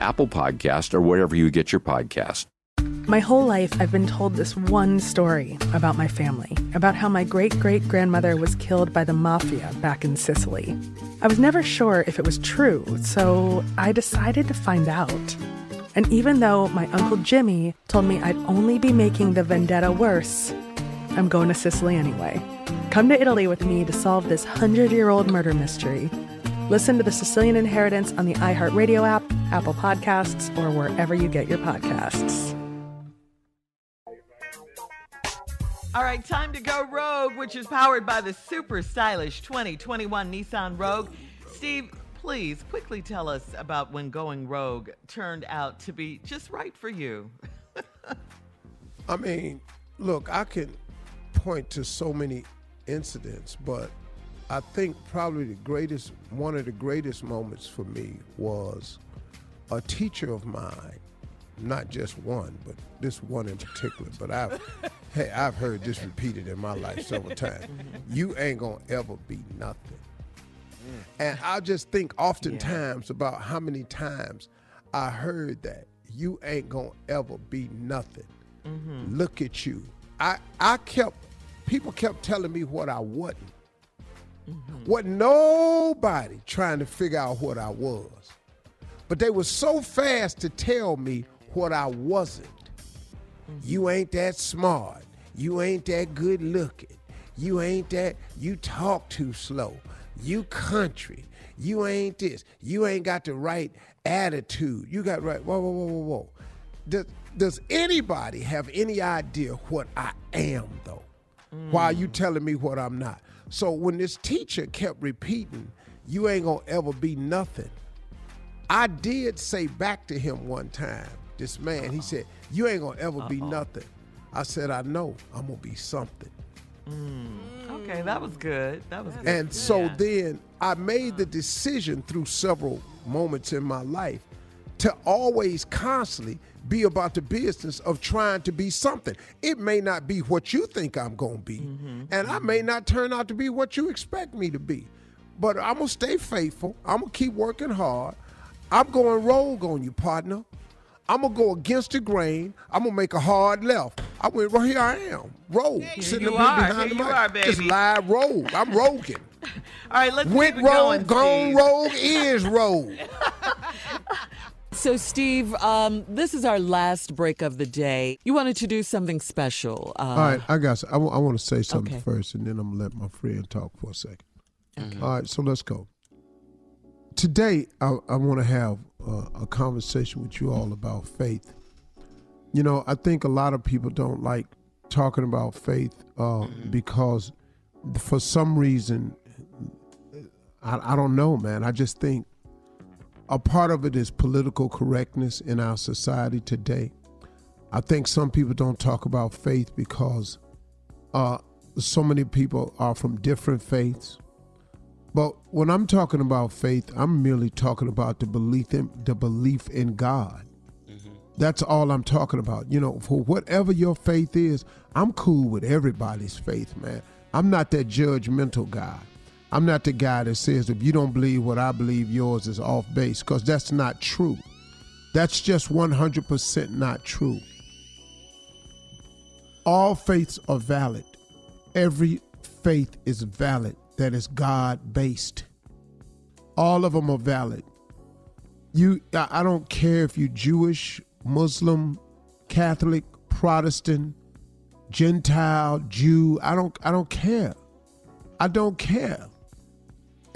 Apple Podcast, or wherever you get your podcast. My whole life, I've been told this one story about my family, about how my great great grandmother was killed by the mafia back in Sicily. I was never sure if it was true, so I decided to find out. And even though my Uncle Jimmy told me I'd only be making the vendetta worse, I'm going to Sicily anyway. Come to Italy with me to solve this hundred year old murder mystery. Listen to The Sicilian Inheritance on the iHeartRadio app, Apple Podcasts, or wherever you get your podcasts. All right, time to go Rogue, which is powered by the super stylish 2021 Nissan Rogue. Steve, please quickly tell us about when going Rogue turned out to be just right for you. I mean, look, I can point to so many incidents, but I think probably the greatest, one of the greatest moments for me was a teacher of mine, not just one, but this one in particular. But I've, hey, I've heard this repeated in my life several times. You ain't gonna ever be nothing. Mm. And I just think oftentimes about how many times I heard that you ain't gonna ever be nothing. Mm-hmm. Look at you. I I kept people kept telling me what I wasn't. Mm-hmm. Wasn't nobody trying to figure out what I was. But they were so fast to tell me what I wasn't. Mm-hmm. You ain't that smart. You ain't that good looking. You ain't that, you talk too slow. You country. You ain't this. You ain't got the right attitude. You got right. Whoa, whoa, whoa, whoa, whoa. Does, does anybody have any idea what I am, though? While you mm. telling me what I'm not. So when this teacher kept repeating, you ain't gonna ever be nothing. I did say back to him one time, this man, he uh-huh. said, You ain't gonna ever be uh-huh. nothing. I said, I know, I'm gonna be something. Mm. Okay, that was good. That was good. And so then I made the decision through several moments in my life to always constantly be about the business of trying to be something. It may not be what you think I'm going to be, mm-hmm. and I may not turn out to be what you expect me to be. But I'm going to stay faithful. I'm going to keep working hard. I'm going rogue on you, partner. I'm going to go against the grain. I'm going to make a hard left. I went, right here I am, rogue, sitting you up are. behind Here the mic. are, Just baby. live rogue. I'm roguing. All right, let's Went keep it going, rogue, gone Steve. rogue, is rogue. So, Steve, um, this is our last break of the day. You wanted to do something special. Uh, All right, I got. I want to say something Okay. first, and then I'm gonna let my friend talk for a 2nd All right, so let's go. today I, I want to have a, a conversation with you all about faith. You know, I think a lot of people don't like talking about faith uh, because for some reason, I, I don't know, man. I just think a part of it is political correctness in our society today. I think some people don't talk about faith because uh, so many people are from different faiths. But when I'm talking about faith, I'm merely talking about the belief in the belief in God. That's all I'm talking about. You know, for whatever your faith is, I'm cool with everybody's faith, man. I'm not that judgmental guy. I'm not the guy that says if you don't believe what I believe, yours is off base, because that's not true. That's just 100% not true. All faiths are valid. Every faith is valid that is God based. All of them are valid. You, I don't care if you're Jewish, Muslim, Catholic, Protestant, Gentile, Jew. I don't I don't care. I don't care.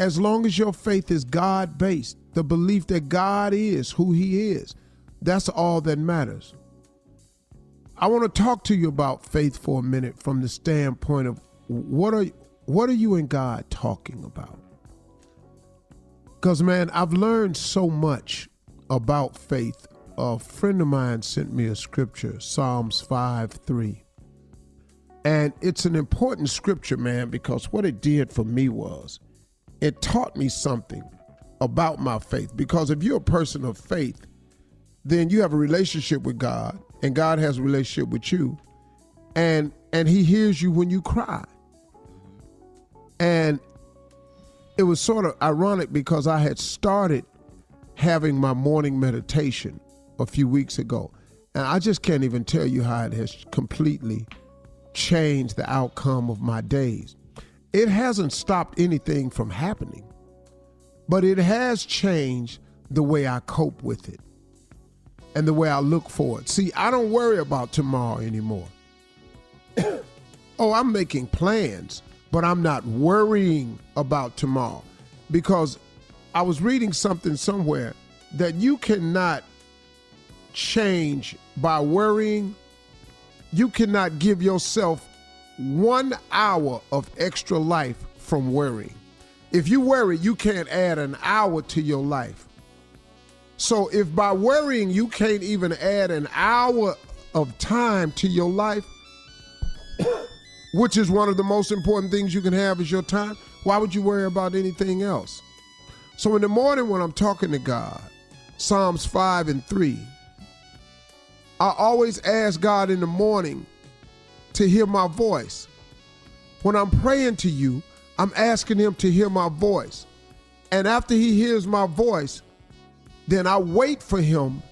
As long as your faith is God based, the belief that God is who he is, that's all that matters. I want to talk to you about faith for a minute from the standpoint of what are what are you and God talking about? Cuz man, I've learned so much about faith a friend of mine sent me a scripture, Psalms 5 3. And it's an important scripture, man, because what it did for me was it taught me something about my faith. Because if you're a person of faith, then you have a relationship with God, and God has a relationship with you, and and He hears you when you cry. And it was sort of ironic because I had started having my morning meditation a few weeks ago. And I just can't even tell you how it has completely changed the outcome of my days. It hasn't stopped anything from happening, but it has changed the way I cope with it and the way I look for it. See, I don't worry about tomorrow anymore. oh, I'm making plans, but I'm not worrying about tomorrow because I was reading something somewhere that you cannot change by worrying. You cannot give yourself one hour of extra life from worrying. If you worry, you can't add an hour to your life. So if by worrying you can't even add an hour of time to your life, which is one of the most important things you can have is your time, why would you worry about anything else? So in the morning when I'm talking to God, Psalms 5 and 3, I always ask God in the morning to hear my voice. When I'm praying to you, I'm asking Him to hear my voice. And after He hears my voice, then I wait for Him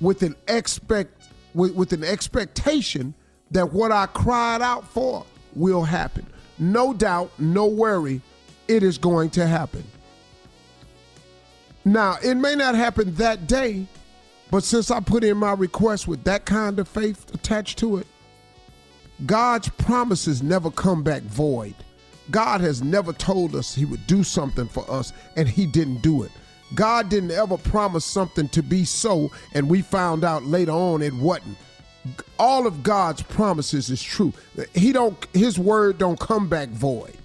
with an expect with, with an expectation that what I cried out for will happen. No doubt, no worry, it is going to happen. Now, it may not happen that day, but since I put in my request with that kind of faith attached to it, God's promises never come back void. God has never told us he would do something for us and he didn't do it. God didn't ever promise something to be so and we found out later on it wasn't. All of God's promises is true. He don't his word don't come back void.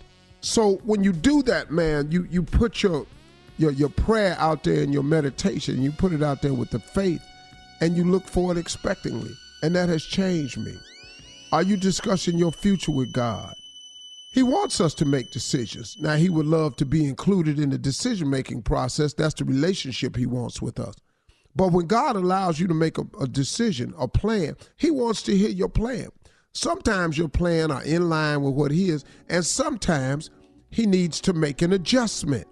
So when you do that, man, you you put your your your prayer out there and your meditation, you put it out there with the faith and you look for it expectingly. And that has changed me. Are you discussing your future with God? He wants us to make decisions. Now, He would love to be included in the decision making process. That's the relationship He wants with us. But when God allows you to make a, a, decision, a plan, He wants to hear your plan. Sometimes your plan are in line with what He is, and sometimes He needs to make an adjustment.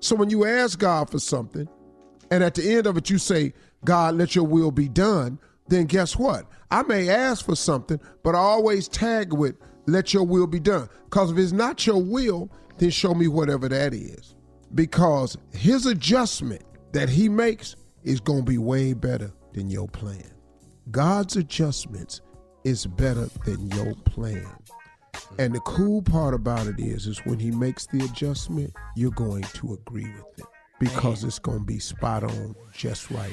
So when you ask God for something, and at the end of it you say, God, let your will be done, then guess what? I may ask for something, but I always tag with, let your will be done. Because if it's not your will, then show me whatever that is. Because his adjustment that he makes is going to be way better than your plan. God's adjustments is better than your plan. And the cool part about it is, is when he makes the adjustment, you're going to agree with it. because it's going to be spot on just right.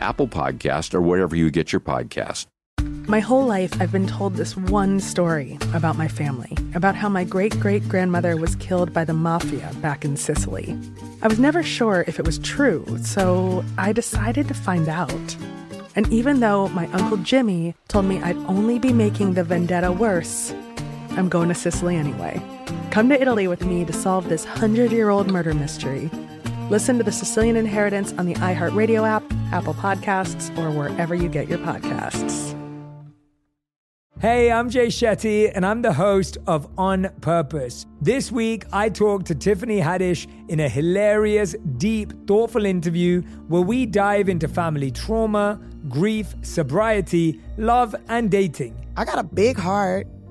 Apple Podcast, or wherever you get your podcast. My whole life, I've been told this one story about my family, about how my great great grandmother was killed by the mafia back in Sicily. I was never sure if it was true, so I decided to find out. And even though my Uncle Jimmy told me I'd only be making the vendetta worse, I'm going to Sicily anyway. Come to Italy with me to solve this hundred year old murder mystery. Listen to the Sicilian Inheritance on the iHeartRadio app, Apple Podcasts, or wherever you get your podcasts. Hey, I'm Jay Shetty, and I'm the host of On Purpose. This week, I talked to Tiffany Haddish in a hilarious, deep, thoughtful interview where we dive into family trauma, grief, sobriety, love, and dating. I got a big heart